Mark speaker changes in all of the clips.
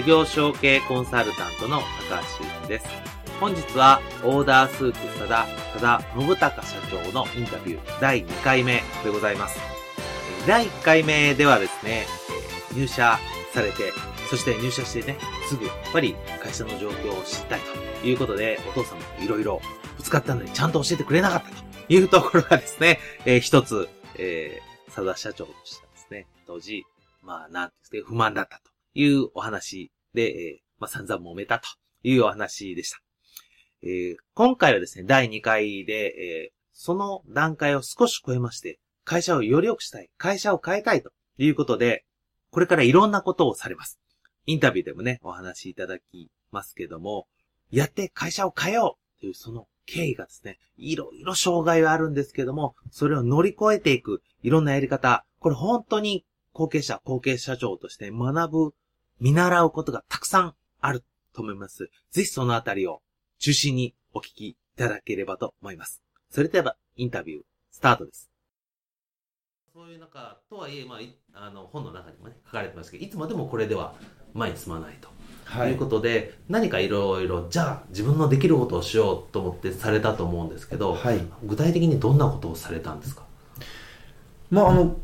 Speaker 1: 事業承継コンサルタントの高橋修です。本日はオーダースーツ sada、sada 信孝社長のインタビュー第2回目でございます。第1回目ではですね、入社されて、そして入社してね、すぐやっぱり会社の状況を知りたいということで、お父様もいろいろぶつかったのにちゃんと教えてくれなかったというところがですね、えー、一つ、えー、佐田社長としてはですね、当時、まあ、なんですけど、不満だったというお話で、えー、まあ、散々揉めたというお話でした。えー、今回はですね、第2回で、えー、その段階を少し超えまして、会社をより良くしたい、会社を変えたいということで、これからいろんなことをされます。インタビューでもね、お話しいただきますけども、やって会社を変えようというその経緯がですね、いろいろ障害はあるんですけども、それを乗り越えていく、いろんなやり方、これ本当に後継者、後継社長として学ぶ、見習うことがたくさんあると思います。ぜひそのあたりを中心にお聞きいただければと思います。それでは、インタビュー、スタートです。そういう中、とはいえ、まあ、あの、本の中にもね、書かれてますけど、いつまでもこれでは前に進まないと。はい、いうことで何かいろいろじゃあ自分のできることをしようと思ってされたと思うんですけど、はい、具体的にどんなことをされたんですか？
Speaker 2: まああの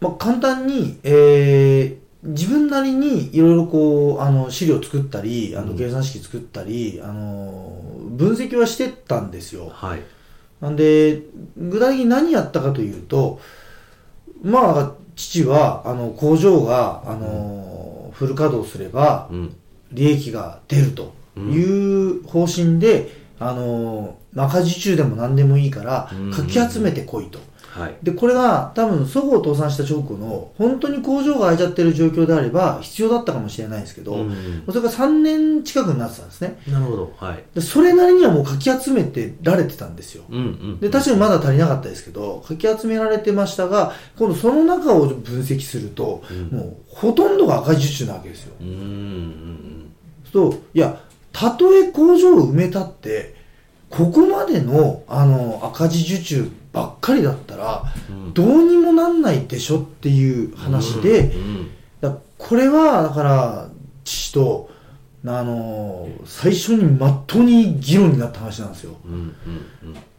Speaker 2: まあ、簡単に、えー、自分なりにいろいろこう、あの、資料作ったり、あの、計算式作ったり、うん、あの、分析はしてたんですよ。はい。なんで、具体的に何やったかというと、まあ、父は、あの、工場が、あの、フル稼働すれば、利益が出るという方針で、あの、赤字中でも何でもいいから、かき集めてこいと。はい、でこれが多分そごう倒産した直後の本当に工場が開いちゃってる状況であれば必要だったかもしれないですけど、うん、それが3年近くになってたんですね。
Speaker 1: なるほど、はい、
Speaker 2: でそれなりにはもうかき集めてられてたんですよ、うんうん、で確かにまだ足りなかったですけどかき集められてましたが今度その中を分析すると、うん、もうほとんどが赤字受注なわけですよ、うんうんうん、そう。いやたとえ工場を埋めたってここまでのあの赤字受注ばっかりだったら、どうにもなんないでしょっていう話で、だこれはだから父とあの最初にまっとうに議論になった話なんですよ、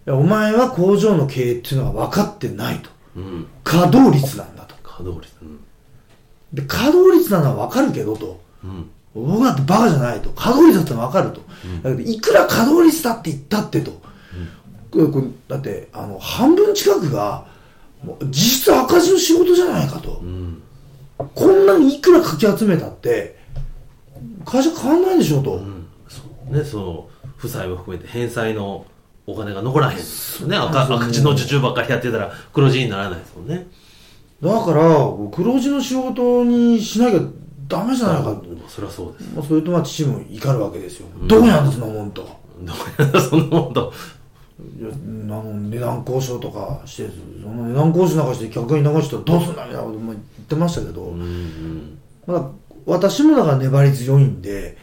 Speaker 2: お前は工場の経営っていうのは分かってないと、稼働率なんだと。
Speaker 1: 稼働率、
Speaker 2: で稼働率なのは分かるけどと、僕だってバカじゃないと。稼働率だったら分かると、だけどいくら稼働率だって言ったってと、だってあの半分近くが実質赤字の仕事じゃないかと、うん、こんなにいくらかき集めたって会社変わんないでしょと、うん、
Speaker 1: ねその負債も含めて返済のお金が残らへん。ですね。赤赤字の受注ばっかりやってたら黒字にならないですもんね。
Speaker 2: だから黒字の仕事にしなきゃダメじゃないかと。
Speaker 1: それはそうです、
Speaker 2: まあ、それとまあ父も怒るわけですよ、うん、どうやんそんなもんと
Speaker 1: どうやんそんなもんと
Speaker 2: いやあの値段交渉とかしてその値段交渉なんかして客に流したらどうすんだみたいなことも言ってましたけど、うんうん、まだ私もだから粘り強いんで、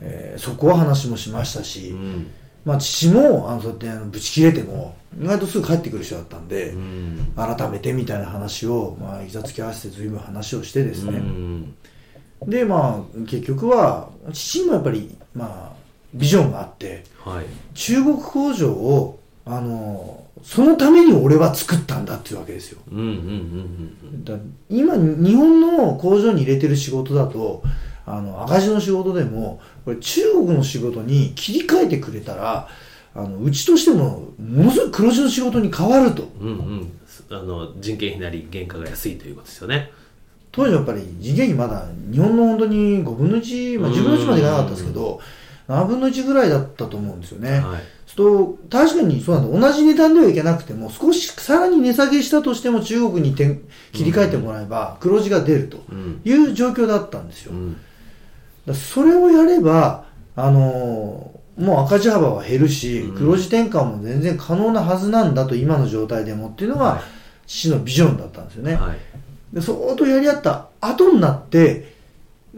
Speaker 2: えー、そこは話もしましたし、うん、まあ父もあのそうやってあのブチ切れても意外とすぐ帰ってくる人だったんで、うん、改めてみたいな話を、まあ、いざつき合わせて随分話をしてですね、うん、でまあ結局は父もやっぱりまあビジョンがあって、はい、中国工場をあのそのために俺は作ったんだっていうわけですよ。今日本の工場に入れてる仕事だとあの赤字の仕事でもこれ中国の仕事に切り替えてくれたらあのうちとしてもものすごい黒字の仕事に変わると
Speaker 1: うんうん。あの、人件費なり原価が安いということですよね。
Speaker 2: 当時やっぱり人件費まだ日本の本当に5分の1、まあ、10分の1までいかなかったですけど7分の1ぐらいだったと思うんですよね、
Speaker 1: はい。
Speaker 2: そう確かにそうなんだ同じ値段ではいけなくても少しさらに値下げしたとしても中国に転切り替えてもらえば黒字が出ると
Speaker 1: うん。
Speaker 2: いう状況だったんですよ、
Speaker 1: うん。
Speaker 2: だそれをやれば、あのーもう赤字幅は減るし、
Speaker 1: うん
Speaker 2: 黒字転換も全然可能なはずなんだと今の状態でもっていうのが、
Speaker 1: はい
Speaker 2: 父のビジョンだったんですよね、
Speaker 1: はい。
Speaker 2: で相当やり合った後になって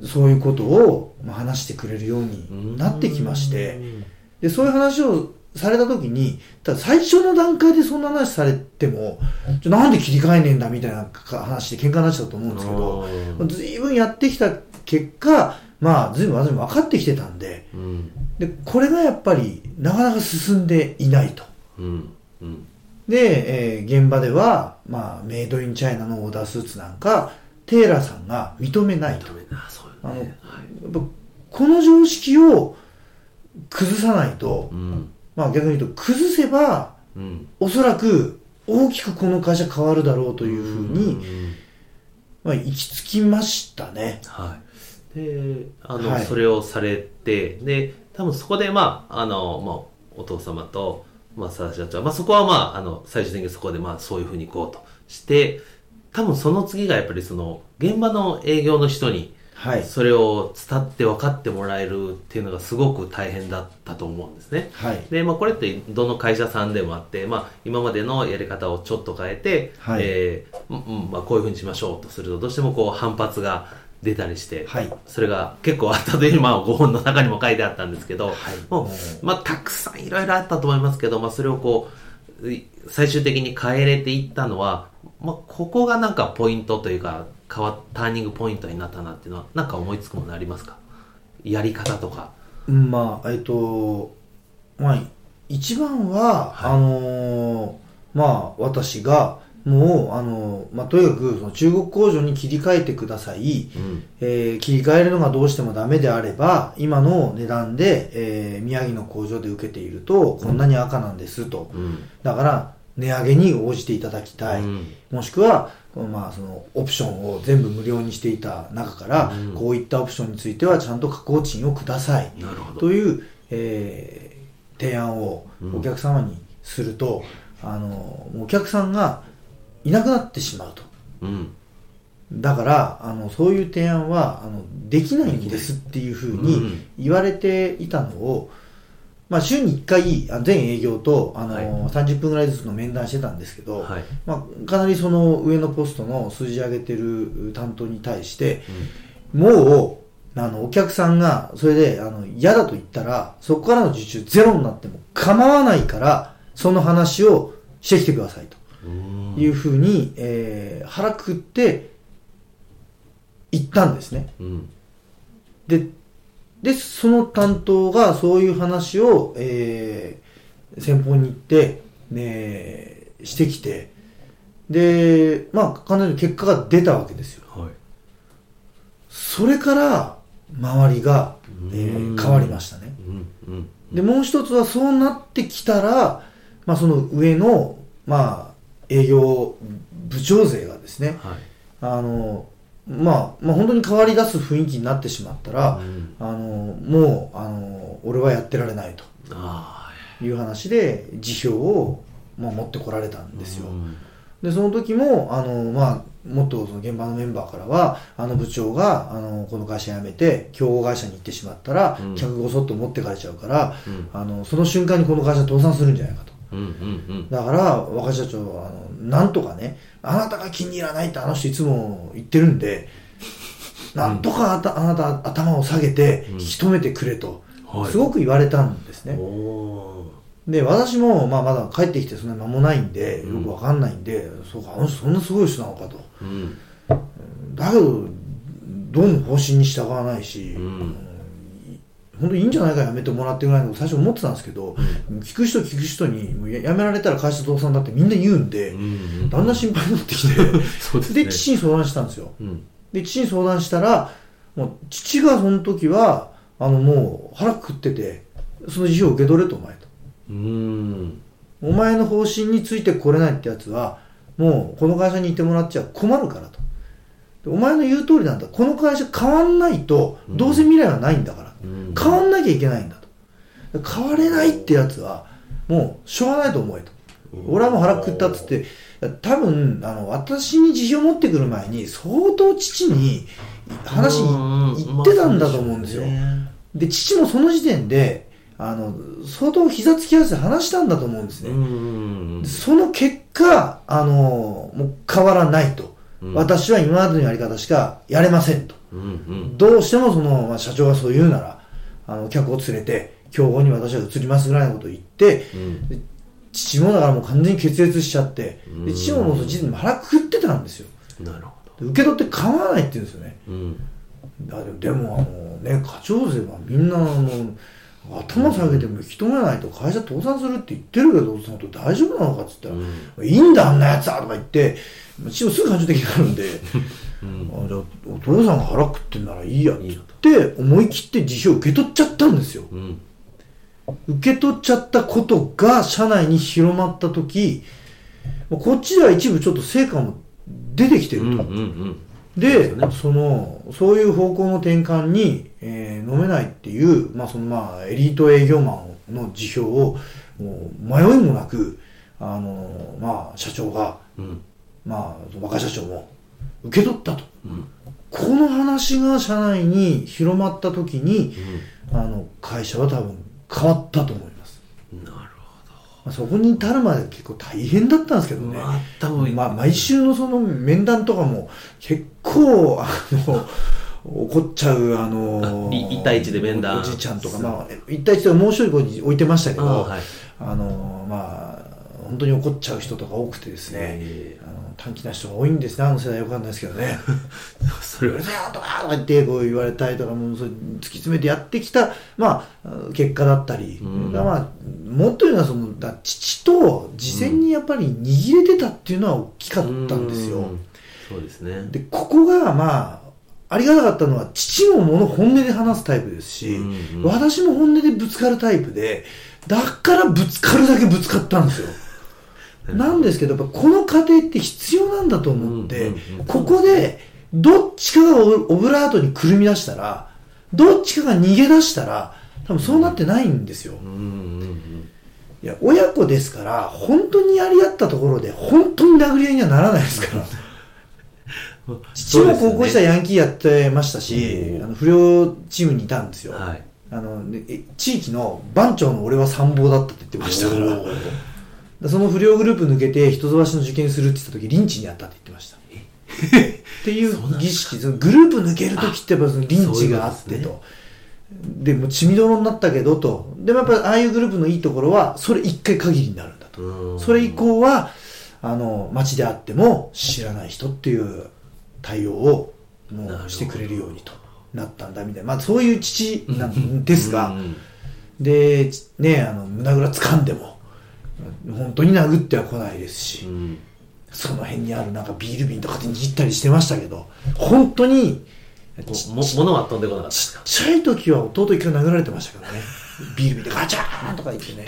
Speaker 2: そういうことをまあ話してくれるようになってきまして、
Speaker 1: うん
Speaker 2: でそういう話をされた時にただ最初の段階でそんな話されてもじなんで切り替えねえんだみたいな話で喧嘩になっちゃったと思うんですけど、
Speaker 1: うん
Speaker 2: ずいぶんやってきた結果、まあ、ずいぶん私も分かってきてたんで、
Speaker 1: うん。
Speaker 2: で、これがやっぱり、なかなか進んでいないと。
Speaker 1: うん。うん。
Speaker 2: で、えー現場では、まあ、メイドインチャイナのオーダースーツなんか、テーラーさんが認めないと。
Speaker 1: ダメな、そう
Speaker 2: あの、
Speaker 1: よね。
Speaker 2: やっぱこの常識を崩さないと
Speaker 1: う、ん。
Speaker 2: まあ逆に言うと、崩せば、
Speaker 1: うん。
Speaker 2: おそらく大きくこの会社変わるだろうというふうに、
Speaker 1: ん
Speaker 2: まあ、行き着きましたね。
Speaker 1: はい。で、あの、
Speaker 2: はい
Speaker 1: それをされて、で、多分そこで、まあ、あの、まあ、お父様と、まあ、佐田社長、まあ、そこは、まあ、あの、最終的にそこで、まあ、そういうふうに行こうとして、多分その次がやっぱりその、現場の営業の人に、
Speaker 2: はい。
Speaker 1: それを伝って分かってもらえるっていうのがすごく大変だったと思うんですね。
Speaker 2: はい。
Speaker 1: で、まあ、これってどの会社さんでもあって、まあ、今までのやり方をちょっと変えて、
Speaker 2: はい
Speaker 1: えーうんうんまあ、こういうふうにしましょうとすると、どうしてもこう反発が出たりして、
Speaker 2: はい。
Speaker 1: それが結構あったという、まあ、ご本の中にも書いてあったんですけど、
Speaker 2: はい。
Speaker 1: もう
Speaker 2: も
Speaker 1: まあ、たくさんいろいろあったと思いますけど、まあ、それをこう、い最終的に変えれていったのは、まあ、ここがなんかポイントというか、変わターニングポイントになったなっていうのは、なんか思いつくものありますか？やり方とか。
Speaker 2: うんまあえっとまあ一番は、
Speaker 1: はい。
Speaker 2: あのーまあ私がもうあのーまあとにかくその中国工場に切り替えてください、
Speaker 1: うん。
Speaker 2: えー切り替えるのがどうしてもダメであれば今の値段で、えー宮城の工場で受けているとこんなに赤なんですと、
Speaker 1: うん。
Speaker 2: だから値上げに応じていただきたい、
Speaker 1: うん。
Speaker 2: もしくは、まあ、そのオプションを全部無料にしていた中から、
Speaker 1: うん。
Speaker 2: こういったオプションについてはちゃんと加工賃をください。という、えー提案をお客様にすると、あのお客さんがいなくなってしまうと
Speaker 1: うん。
Speaker 2: だからあのそういう提案はあのできないんですっていうふう
Speaker 1: うん
Speaker 2: に言われていたのを、まあ、週に1回あ全営業とあの、
Speaker 1: はい
Speaker 2: 30分ぐらいずつの面談してたんですけど、
Speaker 1: はい。
Speaker 2: まあ、かなりその上のポストの数字上げてる担当に対して、もう、あの、お客さんが、それで、あの、嫌だと言ったら、そこからの受注ゼロになっても構わないから、その話をしてきてくださいと
Speaker 1: うん。
Speaker 2: いうふうに、えー腹くくって、言ったんですね。
Speaker 1: うん。
Speaker 2: で、で、その担当がそういう話を、えー先方に行って、ね、してきて、で、まあ、かなり結果が出たわけですよ。
Speaker 1: はい。
Speaker 2: それから、周りが、えー
Speaker 1: うん
Speaker 2: 変わりましたね。で、もう一つはそうなってきたら、まあ、その上の、まあ、営業部長勢がですね、
Speaker 1: はい。
Speaker 2: あの、まあ、まあ、本当に変わり出す雰囲気になってしまったら、
Speaker 1: うん
Speaker 2: あの、もう、あの、俺はやってられないと
Speaker 1: あ
Speaker 2: いう話で、辞表を、まあ、持ってこられたん
Speaker 1: あ。
Speaker 2: ですよ。
Speaker 1: うん
Speaker 2: で、その時も、あの、まあ、もっとその現場のメンバーからは、あの部長が、あの、この会社辞めて、競合会社に行ってしまったら、
Speaker 1: うん
Speaker 2: 客ごそっと持ってかれちゃうから、
Speaker 1: うん
Speaker 2: あの、その瞬間にこの会社倒産するんじゃないかと。
Speaker 1: うん。うん。
Speaker 2: だから、若社長は、あの、なんとかね、あなたが気に入らないってあの人いつも言ってるんで、なんとかあたあなた頭を下げて
Speaker 1: うん
Speaker 2: 引き止めてくれと、
Speaker 1: はい
Speaker 2: すごく言われたんですね。で、私も、まあ、まだ帰ってきてそんなに間もないんで、
Speaker 1: うん
Speaker 2: よくわかんないんで、そうか、あの人そんなすごい人なのかと。
Speaker 1: うん。
Speaker 2: だけど、どんどん方針に従わないし、
Speaker 1: うん
Speaker 2: 本当にいいんじゃないかやめてもらってぐらいの最初思ってたんですけど、聞く人聞く人に、もうややめられたら会社倒産だってみんな言うんで、
Speaker 1: うん。
Speaker 2: だんだん心配になってきて、
Speaker 1: そうですね。
Speaker 2: で、父に相談したんですよ。
Speaker 1: うん。
Speaker 2: で、父に相談したら、もう父がその時は、あの、もう腹くくってて、その辞表を受け取れと、お前と。
Speaker 1: うん
Speaker 2: お前の方針についてこれないってやつはもうこの会社にいてもらっちゃ困るからとでお前の言う通りなんだこの会社変わんないと
Speaker 1: うん
Speaker 2: どうせ未来はないんだから、
Speaker 1: うん
Speaker 2: 変わんなきゃいけないんだと。変われないってやつはもうしょうがないと思えと。俺はもう腹くくったっつって。多分あの私に辞表持ってくる前に相当父に話
Speaker 1: うん
Speaker 2: 言ってたんだと思うんですよ、で父もその時点であの相当膝つき合わせて話したんだと思うんですね、
Speaker 1: うん
Speaker 2: その結果あのもう変わらないと、
Speaker 1: うん
Speaker 2: 私は今までのやり方しかやれませんと。
Speaker 1: うんうん。
Speaker 2: どうしてもその、まあ、社長がそう言うならあの客を連れて競合に私は移りますぐらいのことを言って
Speaker 1: うん。
Speaker 2: 父もだからもう完全に決裂しちゃって
Speaker 1: うん。
Speaker 2: で父ももうその時点で腹くくってたんですよ。
Speaker 1: なるほ
Speaker 2: で受け取って構わないって言うんですよね。
Speaker 1: どうん。
Speaker 2: だでもでもあのね課長勢はみんなあの頭下げても引き止めないと会社倒産するって言ってるけどその大丈夫なのかっつったら、
Speaker 1: うん
Speaker 2: いいんだあんなやつはとか言って父もすぐ感情的になるんで
Speaker 1: うん。
Speaker 2: あじゃあお父さんが腹食ってんならいいやって言って思い切って辞表受け取っちゃったんですよ。
Speaker 1: うん。
Speaker 2: 受け取っちゃったことが社内に広まった時まあこっちでは一部ちょっと成果も出てきてると、
Speaker 1: うんうんうですね。
Speaker 2: そのそういう方向の転換に、えー飲めないっていう、まあそのまあ、エリート営業マンの辞表をもう迷いもなくあの、まあ、社長が、
Speaker 1: うん。
Speaker 2: まあ、若社長も受け取ったと。
Speaker 1: うん。
Speaker 2: この話が社内に広まった時に
Speaker 1: う
Speaker 2: あの会社は多分変わったと思います、そこに至るまで結構大変だったんですけどね、
Speaker 1: まあ多分
Speaker 2: まあ、毎週のその面談とかも結構あの 怒っちゃうあの
Speaker 1: あい一対一で面談。
Speaker 2: おじいちゃんとか、まあ、一対一でもう一人ここに置いてましたけどあ、
Speaker 1: あはい。
Speaker 2: のまあ本当に怒っちゃう人とか多くてですね、
Speaker 1: え。
Speaker 2: あの短気な人が多いんですね。あの世代よくわかんないですけどね。
Speaker 1: ー それは
Speaker 2: うるせえよとかとか言ってこう言われたりとかもうそれ突き詰めてやってきた、まあ、結果だったり、
Speaker 1: うん。
Speaker 2: まあ、もっと言うのはそのだ父と事前にやっぱり握れてたっていうのは大きかったんですよ。
Speaker 1: うん。そうですね。
Speaker 2: でここがまあありがたかったのは父ももの本音で話すタイプですし、
Speaker 1: うんうん。
Speaker 2: 私も本音でぶつかるタイプでだからぶつかるだけぶつかったんですよ。なんですけどやっぱこの過程って必要なんだと思って、ここでどっちかがオオブラートにくるみ出したらどっちかが逃げ出したら多分そうなってないんですよ。いや親子ですから本当にやり合ったところで本当に殴り合いにはならないですから。父も高校時代ヤンキーやってましたし、
Speaker 1: うん。
Speaker 2: あの不良チームにいたんですよ、
Speaker 1: はい。
Speaker 2: あの地域の番長の俺は参謀だったって言ってましたからその不良グループ抜けて人飛ばしの受験するって言った時リンチにあったって言ってました。っていう儀式。そのグループ抜ける時ってやっぱそのリンチがあってと。でもう血みどろになったけどと。でもやっぱりああいうグループのいいところはそれ一回限りになるんだと。
Speaker 1: うん。
Speaker 2: それ以降はあの街であっても知らない人っていう対応をもうしてくれるようにと。なったんだみたいな、まあ、そういう父なんですが、
Speaker 1: うん
Speaker 2: でねあの胸ぐら掴んでも本当に殴っては来ないですし、
Speaker 1: うん
Speaker 2: その辺にあるなんかビール瓶とかで握ったりしてましたけど本当に
Speaker 1: 物は飛んでこなかった
Speaker 2: ちっちゃい時は弟一回殴られてましたからね。ビール瓶でガチャーンとか言ってね。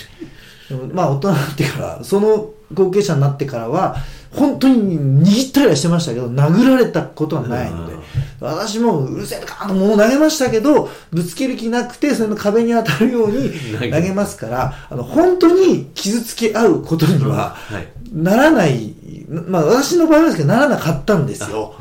Speaker 2: でもまあ大人になってからその後継者になってからは本当に握ったりはしてましたけど殴られたことはないので。
Speaker 1: うん
Speaker 2: 私もうるせえとかーンと物を投げましたけどぶつける気なくてその壁に当たるように
Speaker 1: 投げ
Speaker 2: ますからあの本当に傷つけ合うことには
Speaker 1: はい。
Speaker 2: ならないまあ私の場合はですけどならなかったんですよ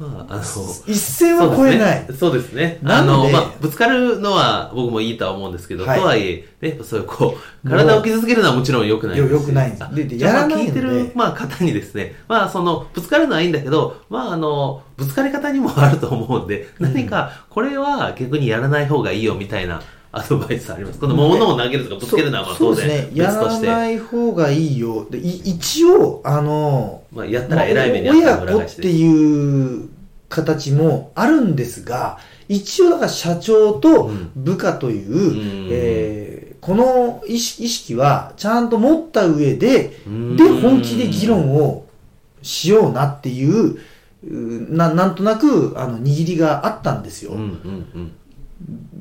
Speaker 1: まああの
Speaker 2: 一線は越えない。
Speaker 1: そうですね。
Speaker 2: なので？
Speaker 1: あの、まあ、ぶつかるのは僕もいいとは思うんですけど、
Speaker 2: はい。
Speaker 1: とはいえ、ね、そういうこう、体を傷つけるのはもちろん良くないですし。
Speaker 2: よ良くないんです。
Speaker 1: あ
Speaker 2: ででやらない
Speaker 1: 聞いてる、まあ、方にですね、まあ、その、ぶつかるのはいいんだけど、まあ、あの、ぶつかり方にもあると思うんで、何か、これは逆にやらない方がいいよみたいなアドバイスあります。この物を投げるとかぶつけるのはまあ当然
Speaker 2: ね。やら
Speaker 1: 別として、
Speaker 2: ない方がいいよ。でい一応、あの、
Speaker 1: まあ、やったら偉い目にあ
Speaker 2: 親
Speaker 1: ったら
Speaker 2: 子っていう形もあるんですが、一応だから社長と部下という、
Speaker 1: うん
Speaker 2: えーこの意識意識はちゃんと持った上で、
Speaker 1: うん
Speaker 2: で、本気で議論をしようなっていう、うななんとなくあの握りがあったんですよ。
Speaker 1: うんうんうん。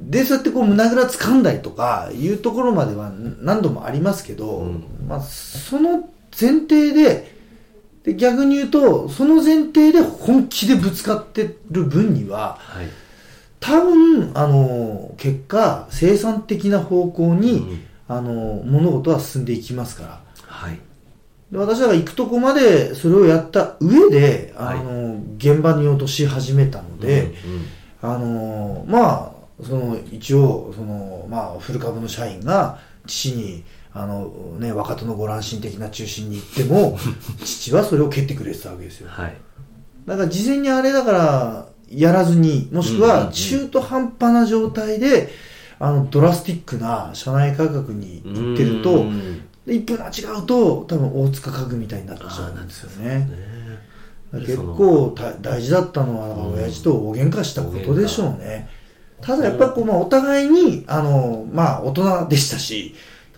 Speaker 2: で、そうやってこう胸ぐら掴んだりとかいうところまでは何度もありますけど、
Speaker 1: うん
Speaker 2: まあ、その前提で、で逆に言うと、その前提で本気でぶつかってる分には、
Speaker 1: はい。
Speaker 2: 多分、あの、結果、生産的な方向に、
Speaker 1: うん
Speaker 2: あの、物事は進んでいきますから。
Speaker 1: はい。
Speaker 2: で私らが行くとこまでそれをやった上で、あ
Speaker 1: はい
Speaker 2: の、現場に落とし始めたので、
Speaker 1: うん
Speaker 2: あのまあ、その、一応、その、まあ、フル株の社員が、父に、あの、ね、若手のご乱心的な中心に行っても、父はそれを蹴ってくれてたわけですよ。
Speaker 1: はい。
Speaker 2: だから事前にあれだから、やらずに、もしくは中途半端な状態で、あの、ドラスティックな社内価格に行ってると一分間違うと、多分大塚家具みたいになっちゃうんですよね。
Speaker 1: ね
Speaker 2: 結構た大事だったのは、親父と大喧嘩したことでしょうね。ただやっぱりこう、まあ、お互いに、あの、まあ、大人でしたし、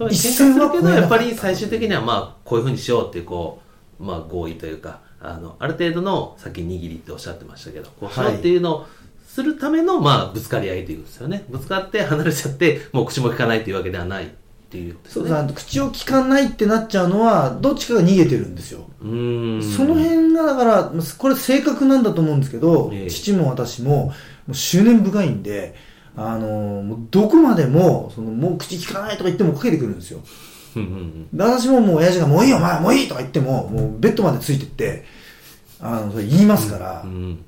Speaker 2: 一
Speaker 1: 喧嘩するけど、やっぱり最終的にはまあ、こういうふうにしようっていう、こう、まあ合意というか、あの、ある程度の、さっき握りっておっしゃってましたけど、こうしようっていうのをするための、まあ、ぶつかり合いというんですよね。ぶつかって離れちゃって、もう口も聞かないというわけではないっていうね。
Speaker 2: そうですね、口を聞かないってなっちゃうのは、どっちかが逃げてるんですよ。
Speaker 1: うーん。
Speaker 2: その辺がだから、これ性格なんだと思うんですけど、
Speaker 1: ええ
Speaker 2: 父も私も、もう執念深いんで、あのもうどこまでも、その、もう口聞かないとか言ってもかけてくるんですよ。で私ももう親父がもういいよ、お前もういいとか言っても、もうベッドまでついてって、あの、それ言いますから、
Speaker 1: うん。うん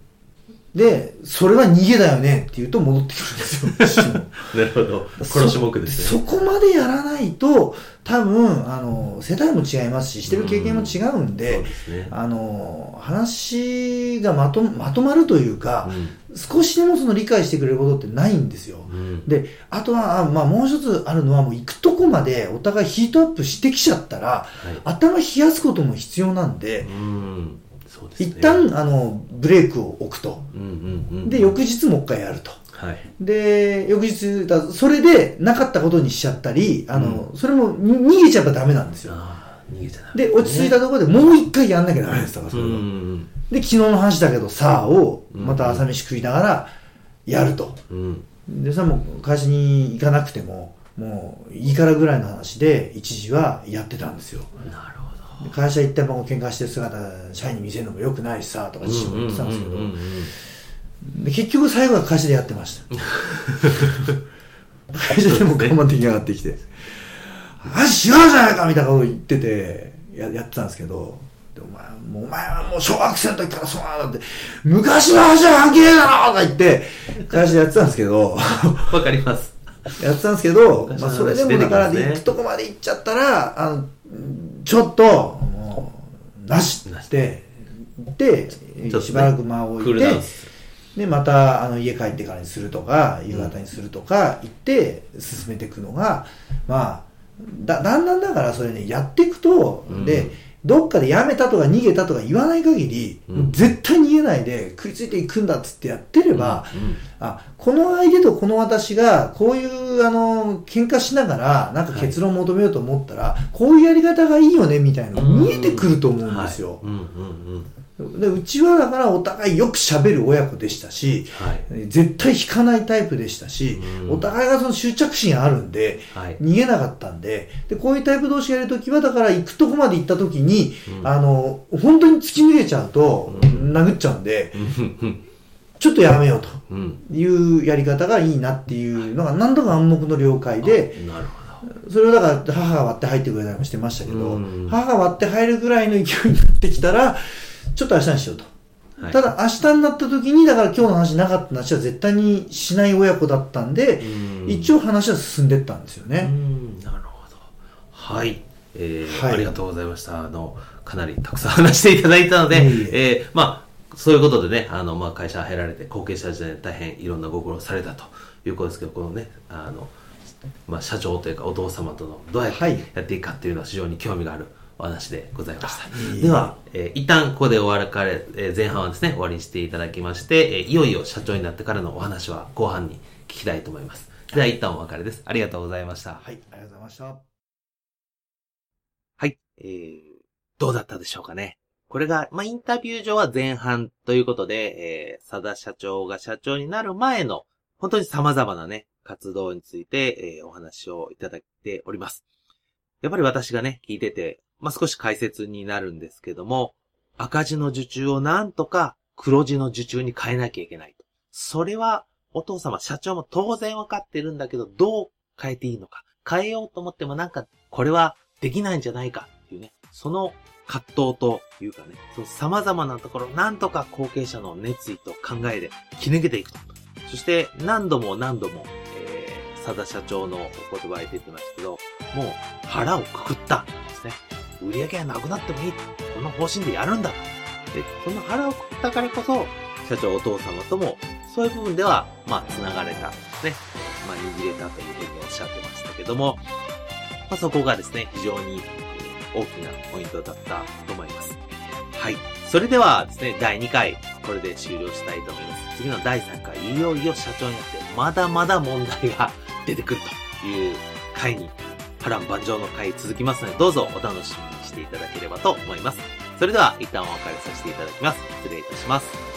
Speaker 2: で、それは逃げだよねって言うと戻ってくるんですよ。
Speaker 1: なるほど。殺し目ですね。
Speaker 2: そこまでやらないと、多分、あの、世代も違いますし、してる経験も違うんで、
Speaker 1: そうですね。
Speaker 2: あの、話がまと、まとまるというか、
Speaker 1: う
Speaker 2: 少しでもその理解してくれることってないんですよ。
Speaker 1: んうん
Speaker 2: で、あとは、あまあもう一つあるのは、もう行くとこまでお互いヒートアップしてきちゃったら、
Speaker 1: はい。
Speaker 2: 頭冷やすことも必要なんで
Speaker 1: う、ん。そうですね。
Speaker 2: 一旦、あの、ブレークを置くと。
Speaker 1: うんうんうん。
Speaker 2: で、翌日もう一回やると。
Speaker 1: はい。
Speaker 2: で、翌日、だそれでなかったことにしちゃったり、あの、それもに逃げちゃえばダメなんですよ。
Speaker 1: 逃げちゃダメ
Speaker 2: で、落ち着いたところでもう一回やんなきゃダメです。だからそれは。
Speaker 1: うん。
Speaker 2: で、昨日の話だけどさあを、
Speaker 1: うん
Speaker 2: また朝飯食いながらやると。
Speaker 1: うん。
Speaker 2: で、それはもう会社に行かなくても、もういいからぐらいの話で、一時はやってたんですよ。
Speaker 1: なるほど。
Speaker 2: で会社行っても喧嘩してる姿、社員に見せるのも良くないしさ、とか自身も言ってたんですけど。結局最後は会社でやってました。会社でも我慢的に上がってきて、あ、違うじゃないかみたいなことを言ってて、ややってたんですけど、でお前もうお前はもう小学生の時からそうなんだって、昔の話は関係ねえだろとか言って、会社でやってたんですけど、
Speaker 1: わかります。
Speaker 2: やってたんですけど、まあそれでもだから行くとこまで行っちゃったら、あの、ちょっと、なしって、で、しばらく間を置いてで、また、あの、家帰ってからにするとか、夕方にするとか、言って、進めていくのが、まあ、だ、だんだんだからそれね、やっていくと、
Speaker 1: うん。
Speaker 2: で、どっかでやめたとか逃げたとか言わない限り、
Speaker 1: うん。
Speaker 2: 絶対逃げないで食いついていくんだっつってやってれば、
Speaker 1: うん
Speaker 2: あ、この相手とこの私が、こういう、あの、喧嘩しながら、なんか結論を求めようと思ったら、こういうやり方がいいよね、みたいなのが見えてくると思うんですよ。でうちはだからお互いよく喋る親子でしたし、
Speaker 1: はい。
Speaker 2: 絶対引かないタイプでしたし、
Speaker 1: うん。
Speaker 2: お互いがその執着心あるんで、
Speaker 1: はい。
Speaker 2: 逃げなかったんで、で、こういうタイプ同士がやるときは、だから行くとこまで行ったときに、
Speaker 1: うん。
Speaker 2: あの、本当に突き抜けちゃうと、
Speaker 1: うん。
Speaker 2: 殴っちゃうんで、
Speaker 1: うん
Speaker 2: ちょっとやめようと。
Speaker 1: うん。
Speaker 2: いうやり方がいいなっていうのが何度か暗黙の了解で、
Speaker 1: なるほど。
Speaker 2: それをだから母が割って入ってくれたりもしてましたけど、
Speaker 1: うん
Speaker 2: 母が割って入るぐらいの勢いになってきたら、ちょっと明日にしようと。
Speaker 1: はい
Speaker 2: ただ明日になった時に、だから今日の話なかった話は絶対にしない親子だったんで、
Speaker 1: うん
Speaker 2: 一応話は進んでったんですよ
Speaker 1: う
Speaker 2: ね。
Speaker 1: んなるほど。はい。えー
Speaker 2: はい
Speaker 1: ありがとうございました。あの、かなりたくさん話していただいたので、
Speaker 2: いえい
Speaker 1: えーまあ、そういうことでね、あの、まあ、会社入られて、後継者時代に大変いろんなご苦労されたということですけど、このね、あの、まあ、社長というかお父様とのどうやって
Speaker 2: はい
Speaker 1: やっていくかっていうのは非常に興味があるお話でございました。
Speaker 2: いえいえ
Speaker 1: では、えー一旦ここで終わるかれ、えー前半はですね、終わりにしていただきまして、えーいよいよ社長になってからのお話は後半に聞きたいと思います。では一旦お別れです。ありがとうございました。
Speaker 2: はい、ありがとうございました。
Speaker 1: はい。えー、どうだったでしょうかね。これが、まあ、インタビュー上は前半ということで、えー、佐田社長が社長になる前の、本当に様々なね、活動について、えー、お話をいただいております。やっぱり私がね、聞いてて、まあ、少し解説になるんですけども、赤字の受注をなんとか黒字の受注に変えなきゃいけないと。それは、お父様、社長も当然わかってるんだけど、どう変えていいのか。変えようと思ってもなんか、これはできないんじゃないかっていうね、その葛藤というかね、その様々なところ、なんとか後継者の熱意と考えで切り抜けていくと。そして何度も何度も、えー、佐田社長のお言葉で出てましたけど、もう腹をくくったんですね。売り上げはなくなってもいい。この方針でやるんだ。で、その腹をくくったからこそ、社長お父様とも、そういう部分では、まあ、繋がれたんですね。まあ、握れたというふうにおっしゃってましたけども、まあ、そこがですね、非常に大きなポイントだったと思います。はい。それではですね、第2回、これで終了したいと思います。次の第3回、いよいよ社長になって、まだまだ問題が 出てくるという回に、波乱万丈の回続きますので、どうぞお楽しみにしていただければと思います。それでは、一旦お別れさせていただきます。失礼いたします。